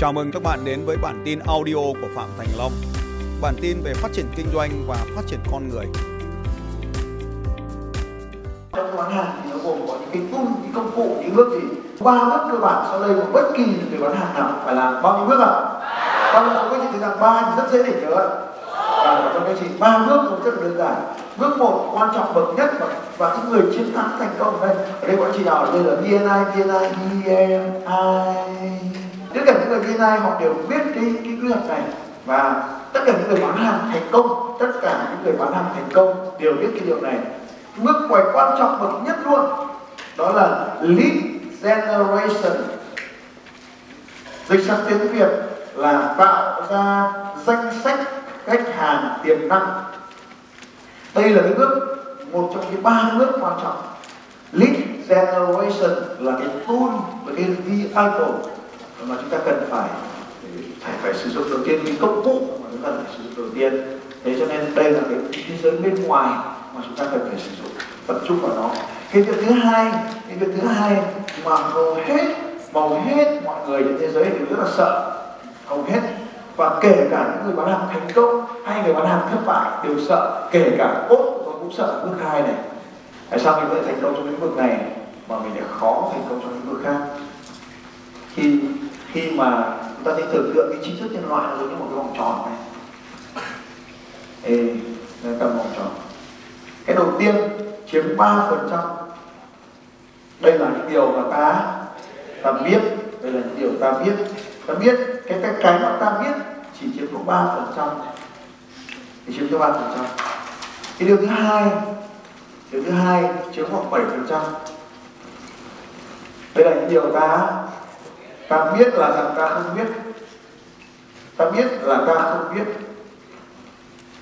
Chào mừng các bạn đến với bản tin audio của Phạm Thành Long. Bản tin về phát triển kinh doanh và phát triển con người. trong bán hàng thì nó gồm có những cái tool, những công cụ, những bước gì ba bước cơ bản sau đây của bất kỳ người bán hàng nào phải làm bao nhiêu bước ạ? Bao nhiêu các chị thấy rằng ba thì rất dễ để nhớ ạ. và trong các chị ba bước cũng rất là đơn giản bước một quan trọng bậc nhất và, và những người chiến thắng thành công ở đây ở đây bọn chị nào ở đây là BNI, BNI, BNI tất cả những người BNI họ đều biết cái cái quy luật này. Và tất cả những người bán hàng thành công, tất cả những người bán hàng thành công đều biết cái điều này. Bước ngoài quan trọng bậc nhất luôn, đó là lead generation. Dịch sang tiếng việt là tạo ra danh sách khách hàng tiềm năng. Đây là cái bước, một trong những ba bước quan trọng. Lead generation là cái tool và cái vehicle mà chúng ta cần phải phải phải sử dụng đầu tiên cái công cụ mà chúng ta phải sử dụng đầu tiên. Thế cho nên đây là cái thế giới bên ngoài mà chúng ta cần phải sử dụng, tập trung vào nó. Cái việc thứ hai, cái việc thứ hai mà hầu hết hầu hết mọi người trên thế giới đều rất là sợ. Hầu hết. Và kể cả những người bán hàng thành công hay người bán hàng thất bại đều sợ. Kể cả ốt tôi cũng sợ bước hai này. Tại sao mình có thể thành công trong lĩnh vực này mà mình lại khó thành công trong lĩnh vực khác? Khi khi mà chúng ta thấy tưởng tượng cái trí thức nhân loại nó giống như một cái vòng tròn này. Ê cầm vòng tròn. Cái đầu tiên chiếm 3%, đây là những điều mà ta ta biết đây là những điều ta biết. Ta biết cái cái cái mà ta biết chỉ chiếm có 3 phần trăm. Thì chiếm có 3 phần trăm. Cái điều thứ hai điều thứ hai chiếm khoảng 7 phần trăm. Đây là những điều ta ta biết là rằng ta không biết. Ta biết là ta không biết.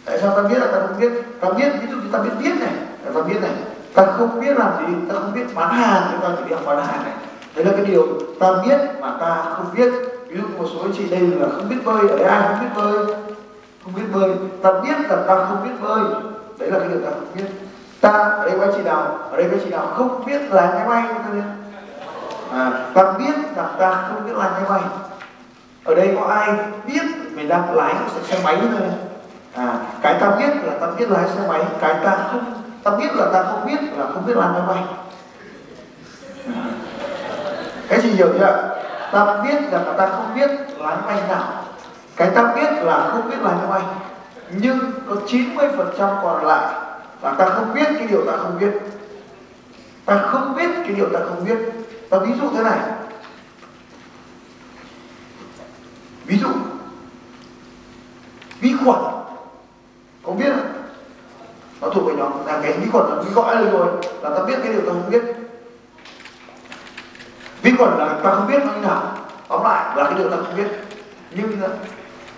Tại sao ta biết là ta không biết? Ta biết, ví dụ như ta biết viết này. Ta biết này? Ta không biết làm gì, ta không biết bán hàng, chúng ta chỉ biết bán hàng này. Đấy là cái điều ta biết mà ta không biết. Ví dụ một số anh chị đây là không biết bơi, ở đây ai không biết bơi? Không biết bơi. Ta biết là ta không biết bơi. Đấy là cái điều ta không biết. Ta, ở đây có anh chị nào? Ở đây có anh chị nào không biết là cái bay không à, ta biết rằng ta không biết lái máy bay. Ở đây có ai biết mình đang lái xe máy thôi? À, cái ta biết là ta biết lái xe máy cái ta không ta biết là ta không biết là không biết lái máy bay. À. cái gì hiểu chưa? Ta biết là ta không biết lái máy bay nào. Cái ta biết là không biết lái máy bay. Nhưng có 90 phần trăm còn lại là ta không biết cái điều ta không biết. Ta không biết cái điều ta không biết ta ví dụ thế này. Ví dụ vi khuẩn. Có biết không? Nó thuộc về nhóm là cái vi khuẩn là vi gọi lên rồi. Là ta biết cái điều ta không biết. Vi khuẩn là ta không biết nó như nào. Tóm lại là cái điều ta không biết. Nhưng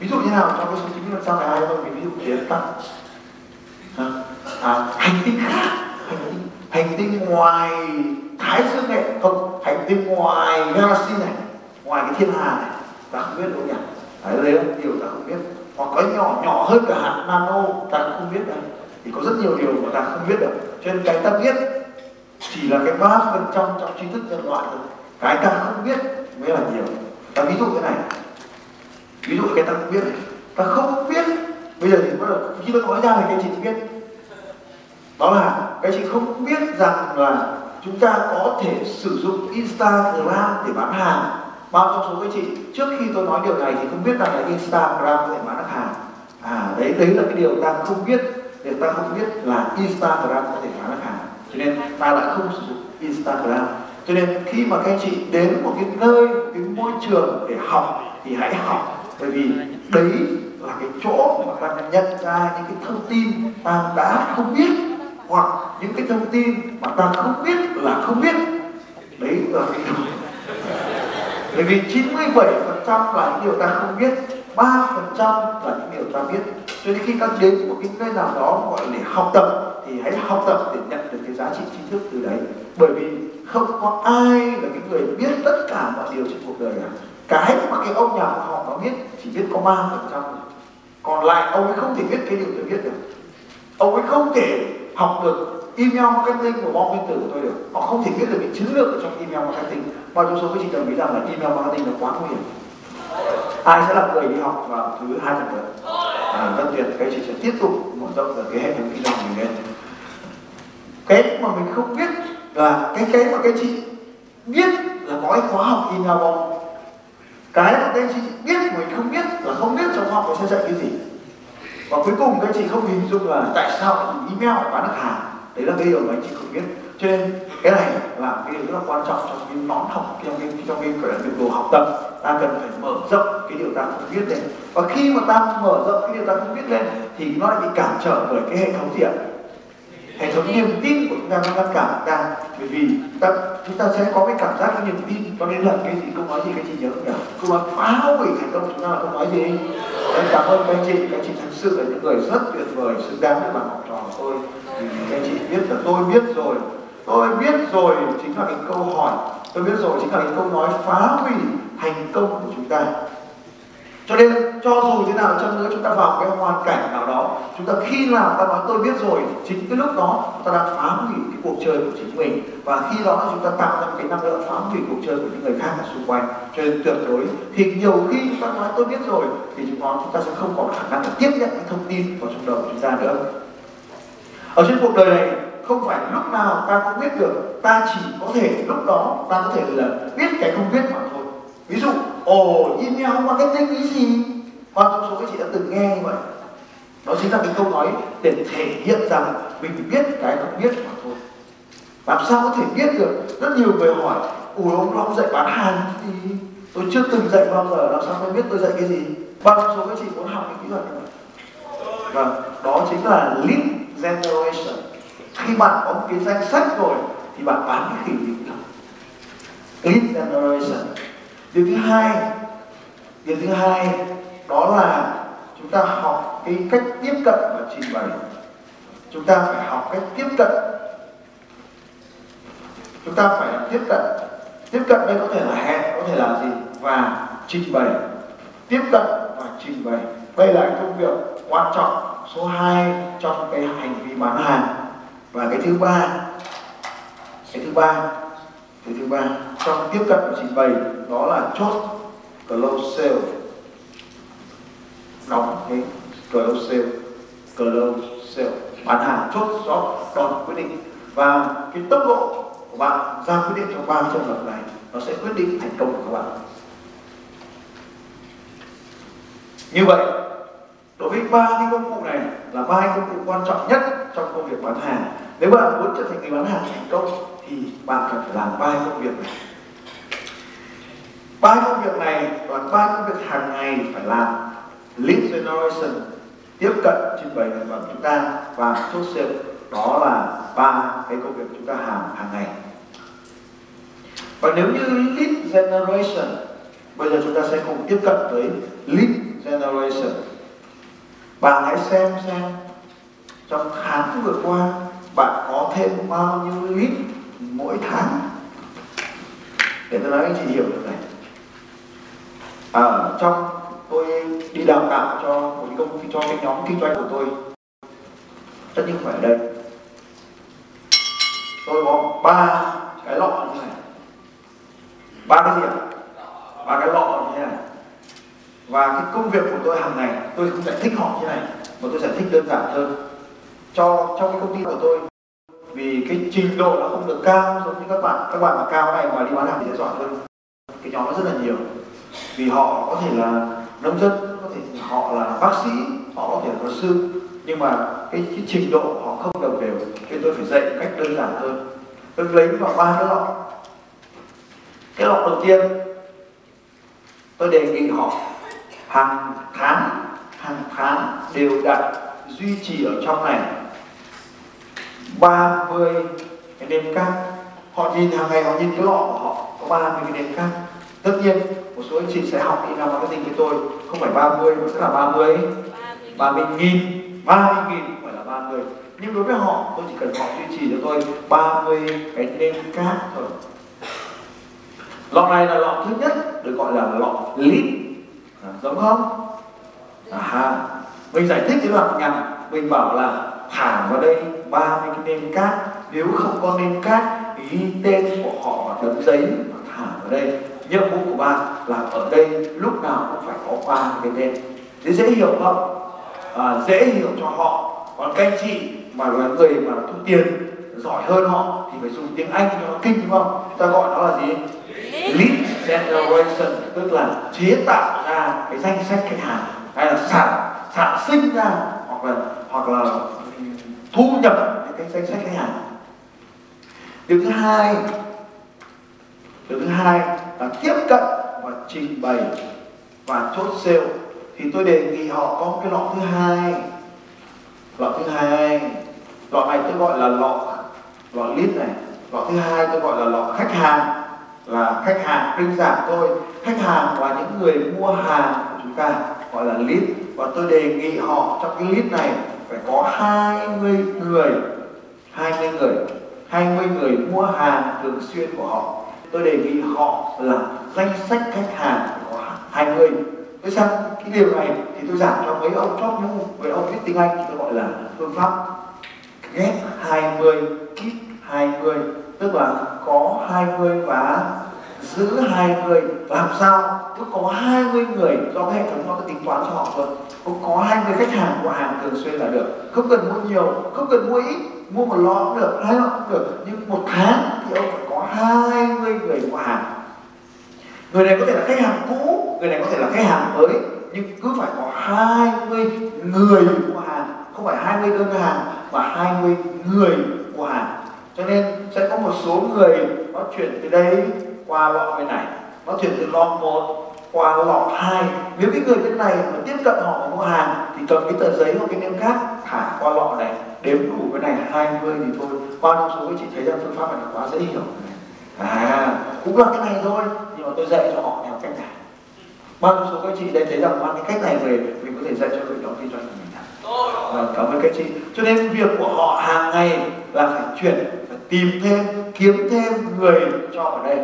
ví dụ như nào trong cái số 90 phần sau này ai không ví dụ kiến tăng à, hành tinh khác. Hành tinh, hành tinh ngoài thái dương này, không, hành tinh ngoài galaxy này, ngoài cái thiên hà này, ta không biết đâu nhỉ? Đấy đấy là điều ta không biết. Hoặc có nhỏ nhỏ hơn cả hạt nano, ta không biết đâu. Thì có rất nhiều điều mà ta không biết được cho nên cái ta biết chỉ là cái ba phần trăm trong trí thức nhân loại thôi. Cái ta không biết mới là nhiều. Ta ví dụ thế này. Ví dụ cái ta không biết này. Ta không biết. Bây giờ thì bắt đầu, khi tôi nói ra thì cái chị biết đó là cái chị không biết rằng là chúng ta có thể sử dụng Instagram để bán hàng. Bao trong số các chị? Trước khi tôi nói điều này thì không biết rằng là Instagram có thể bán được hàng. À đấy đấy là cái điều ta không biết. Để ta không biết là Instagram có thể bán được hàng. Cho nên ta lại không sử dụng Instagram. Cho nên khi mà các chị đến một cái nơi, một cái môi trường để học thì hãy học. Bởi vì đấy là cái chỗ mà ta nhận ra những cái thông tin ta đã không biết hoặc những cái thông tin mà ta không biết là không biết. Đấy là cái điều. Bởi vì 97% là những điều ta không biết 3% là những điều ta biết. Cho nên khi các đến một cái nơi nào đó gọi là để học tập, thì hãy học tập để nhận được cái giá trị tri thức từ đấy. Bởi vì không có ai là cái người biết tất cả mọi điều trên cuộc đời cả. Cái mà cái ông nhà khoa học nó biết, chỉ biết có 3% còn lại ông ấy không thể biết cái điều tôi biết được. Ông ấy không thể học được email marketing của bom nguyên tử của tôi được. Họ không thể biết được những chiến lược ở trong email marketing. Bao nhiêu số các chị đồng ý rằng là email marketing là quá nguy hiểm? Ai sẽ là người đi học vào thứ hai tuần tới? À, rất tuyệt. Cái chị sẽ tiếp tục mở rộng được cái hệ thống kinh doanh mình lên. Cái mà mình không biết là cái cái mà cái chị biết là có cái khóa học email bom cái mà các chị biết mà mình không biết là không biết trong học sẽ dạy cái gì và cuối cùng các chị không hình dung là tại sao email bán được hàng. Đấy là cái điều mà anh chị không biết. Cho nên cái này là cái điều rất là quan trọng trong cái nón học, trong cái trong cái biểu đồ học tập. Ta cần phải mở rộng cái điều ta không biết lên. Và khi mà ta mở rộng cái điều ta không biết lên thì nó lại bị cản trở bởi cái hệ thống gì ạ? Hệ thống niềm tin của chúng ta nó ngăn cản ta bởi vì ta, chúng ta sẽ có cái cảm giác cái niềm tin cho nên là cái gì? Không nói gì? Các chị nhớ không nhỉ không nói phá hủy thành công chúng ta là không nói gì? Em cảm ơn các chị các chị thực sự là những người rất tuyệt vời xứng đáng với bạn học trò của tôi. Vì các chị biết là tôi biết rồi tôi biết rồi chính là cái câu hỏi tôi biết rồi chính là cái câu nói phá hủy thành công của chúng ta cho nên cho dù thế nào chăng nữa chúng ta vào cái hoàn cảnh nào đó, chúng ta khi nào ta nói tôi biết rồi, chính cái lúc đó ta đang phá hủy cái cuộc chơi của chính mình. Và khi đó chúng ta tạo ra một cái năng lượng phá hủy cuộc chơi của những người khác ở xung quanh. Cho nên tuyệt đối thì nhiều khi chúng ta nói tôi biết rồi thì chúng ta chúng ta sẽ không có khả năng để tiếp nhận cái thông tin vào trong đầu của chúng ta nữa. Ở trên cuộc đời này, không phải lúc nào ta cũng biết được, ta chỉ có thể lúc đó ta có thể là biết cái không biết mà ví dụ, ồ email marketing cái gì? Và trong số các chị đã từng nghe như vậy. Đó chính là cái câu nói để thể hiện rằng mình biết cái không biết mà thôi. Làm sao có thể biết được? Rất nhiều người hỏi, ủa, ông long dạy bán hàng thì tôi chưa từng dạy bao giờ, làm sao tôi biết tôi dạy cái gì? Bao nhiêu số các chị muốn học cái kỹ thuật này. Vâng đó chính là lead generation. Khi bạn có một cái danh sách rồi, thì bạn bán cái khỉ gì cũng lead generation điều thứ hai, điều thứ hai đó là chúng ta học cái cách tiếp cận và trình bày. Chúng ta phải học cách tiếp cận. Chúng ta phải tiếp cận. Tiếp cận đây có thể là hẹn, có thể là gì? Và trình bày. Tiếp cận và trình bày. Đây là công việc quan trọng số 2 trong cái hành vi bán hàng. Và cái thứ ba, cái thứ ba, cái thứ ba trong tiếp cận của trình bày, đó là chốt close sale. Đóng cái close sale close sale. Bán hàng chốt đó đòn quyết định. Và cái tốc độ của bạn ra quyết định trong ba trường hợp này, nó sẽ quyết định thành công của các bạn. Như vậy, đối với ba cái công cụ này là ba công cụ quan trọng nhất trong công việc bán hàng. Nếu bạn muốn trở thành người bán hàng thành công, thì bạn cần phải làm ba công việc này ba công việc này và ba công việc hàng ngày phải làm. Lead generation, tiếp cận trình bày sản phẩm chúng ta và chốt sale, đó là ba cái công việc chúng ta làm hàng ngày. Và nếu như lead generation, bây giờ chúng ta sẽ cùng tiếp cận với lead generation. Bạn hãy xem xem, trong tháng vừa qua, bạn có thêm bao nhiêu lead mỗi tháng? Để tôi nói anh chị hiểu được này ở à, trong tôi đi đào tạo cho một công ty cho cái nhóm kinh doanh của tôi. Tất nhiên phải ở đây. Tôi có ba cái lọ như này. Ba cái gì ạ? Ba cái lọ như thế này. Và cái công việc của tôi hàng ngày tôi không giải thích họ như này mà tôi giải thích đơn giản hơn. Cho trong cái công ty của tôi vì cái trình độ nó không được cao giống như các bạn các bạn mà cao này mà đi bán hàng thì sẽ giỏi hơn. Cái nhóm nó rất là nhiều vì họ có thể là nông dân có thể họ là bác sĩ họ có thể là luật sư. Nhưng mà cái, cái trình độ họ không đồng đều nên tôi phải dạy cách đơn giản hơn. Tôi lấy vào ba cái lọ. Cái lọ đầu tiên tôi đề nghị họ hàng tháng hàng tháng đều đặn duy trì ở trong này 30 cái đêm cát. Họ nhìn hàng ngày họ nhìn cái lọ của họ có 30 cái nền khác tất nhiên một số anh chị sẽ học email marketing với tôi. Không phải 30 mà sẽ là 30 30 nghìn 30 nghìn không phải là 30 nhưng đối với họ tôi chỉ cần họ duy trì cho tôi 30 cái nêm cát thôi. Lọ này là lọ thứ nhất được gọi là lọ lít à, giống không? À, mình giải thích cái đoạn nhằm mình bảo là thả vào đây 30 cái nêm cát nếu không có nêm cát ghi tên của họ vào tấm giấy hàng ở đây. Nhiệm vụ của bạn là ở đây lúc nào cũng phải có ba cái tên. Thế dễ hiểu không? À, dễ hiểu cho họ. Còn các anh chị mà là người mà thu tiền giỏi hơn họ thì phải dùng tiếng anh cho nó kinh đúng không? Ta gọi nó là gì? Lead generation tức là chế tạo ra cái danh sách khách hàng hay là sản sản sinh ra hoặc là hoặc là ừ, thu nhập những cái danh sách khách hàng. Điều thứ hai thứ hai là tiếp cận và trình bày và chốt sale. Thì tôi đề nghị họ có một cái lọ thứ hai. Lọ thứ hai. Lọ này tôi gọi là lọ lọ lít này. Lọ thứ hai tôi gọi là lọ khách hàng. Là khách hàng đơn giản thôi. Khách hàng là những người mua hàng của chúng ta gọi là list và tôi đề nghị họ trong cái list này phải có 20 người. 20 người. 20 người mua hàng thường xuyên của họ tôi đề nghị họ là danh sách khách hàng của 20 tôi xem cái điều này thì tôi giảng cho mấy ông chót ngu mấy ông biết tiếng Anh thì tôi gọi là phương pháp ghép 20 kit 20 tức là có 20 và giữ 20 làm sao? Cứ có 20 người do cái hệ thống nó có tính toán cho họ thôi. Cũng có 20 khách hàng của hàng thường xuyên là được. Không cần mua nhiều, không cần mua ít. Mua một lọ cũng được, hai lọ cũng được. Nhưng một tháng thì ông phải có 20 người mua hàng. Người này có thể là khách hàng cũ, người này có thể là khách hàng mới, nhưng cứ phải có 20 người mua hàng, không phải 20 đơn hàng, mà 20 người mua hàng. Cho nên sẽ có một số người nó chuyển từ đây qua lọ bên này. Nó chuyển từ lọ một qua lọ hai. Nếu cái người bên này mà tiếp cận họ mua hàng, thì cầm cái tờ giấy hoặc cái miếng khác thả qua lọ này, đếm đủ cái này 20 thì thôi. Bao nhiêu số chị thấy rằng phương pháp này quá dễ hiểu à cũng là cái này thôi nhưng mà tôi dạy cho họ theo cách này. Bao nhiêu số các chị đây thấy rằng qua cái cách này về mình có thể dạy cho đội nhóm kinh doanh của mình à, cảm ơn các chị. Cho nên việc của họ hàng ngày là phải chuyển phải tìm thêm kiếm thêm người cho vào đây.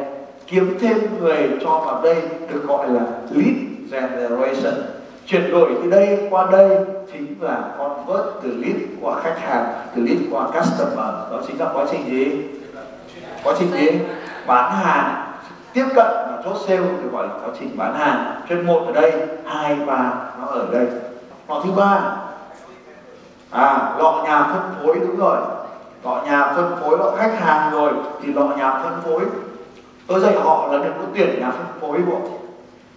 Kiếm thêm người cho vào đây được gọi là lead generation. Chuyển đổi từ đây qua đây chính là convert từ lead qua khách hàng từ lead qua customer. Đó chính là quá trình gì? Quá trình gì? Bán hàng, tiếp cận và chốt sale được gọi là quá trình bán hàng. Chuyên một ở đây, hai, ba, nó ở đây. Lọ thứ ba à lọ nhà phân phối, đúng rồi. Lọ nhà phân phối, lọ khách hàng rồi, thì lọ nhà phân phối. Tôi dạy họ là đừng có tuyển nhà phân phối bộ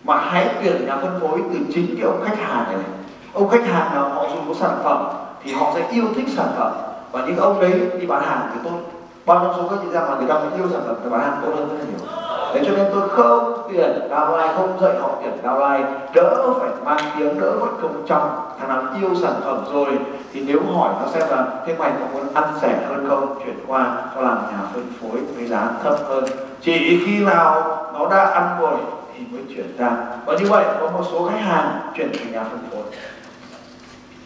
mà hãy tuyển nhà phân phối từ chính cái ông khách hàng này. Ông khách hàng nào họ dùng có sản phẩm, thì họ sẽ yêu thích sản phẩm. Và những ông đấy đi bán hàng thì tôi bao nhiêu số các chị ra mà người ta mới yêu sản phẩm thì bán hàng tốt hơn rất là nhiều. Thế cho nên tôi không tuyển downline không dạy họ tuyển downline đỡ phải mang tiếng, đỡ mất công trong thằng nào yêu sản phẩm rồi thì nếu hỏi nó xem là thế mày có muốn ăn rẻ hơn không? Chuyển qua cho làm nhà phân phối với giá thấp hơn. Chỉ khi nào nó đã ăn rồi thì mới chuyển ra. Và như vậy có một số khách hàng chuyển thành nhà phân phối.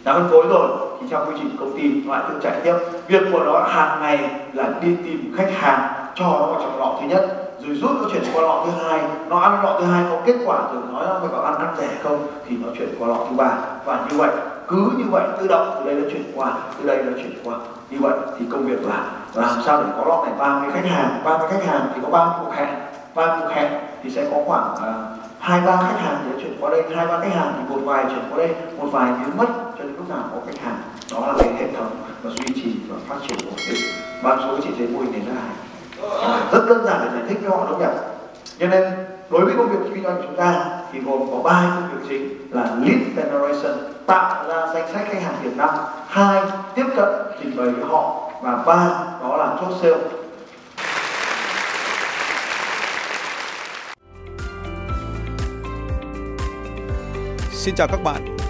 Nhà phân phối rồi thì quy trình công ty nó lại tự chạy tiếp việc của nó hàng ngày là đi tìm khách hàng, cho nó vào trong lọ thứ nhất, rồi rút nó chuyển qua lọ thứ hai. Nó ăn lọ thứ hai có kết quả rồi nói nó có ăn ăn rẻ không thì nó chuyển qua lọ thứ ba. Và như vậy, cứ như vậy, tự động từ đây nó chuyển qua, từ đây nó chuyển qua. Như vậy thì công việc là làm sao để có lọ này 30 khách hàng? 30 khách hàng thì có 30 cuộc hẹn. 30 cuộc hẹn thì sẽ có khoảng à, hai, ba khách hàng thì chuyển qua đây, hai, ba khách hàng thì một vài chuyển qua đây, một vài biến mất cho đến lúc nào có khách hàng đó là cái hệ thống và duy trì và phát triển ổn định. Ban số chỉ thấy mô hình này rất hay rất đơn giản để giải thích cho họ đúng không cho nên, đối với công việc kinh doanh của chúng ta, thì gồm có ba công việc chính là lead generation, tạo ra danh sách khách hàng tiềm năng. Hai, tiếp cận, trình bày với họ. Và ba, đó là chốt sale. Xin chào các bạn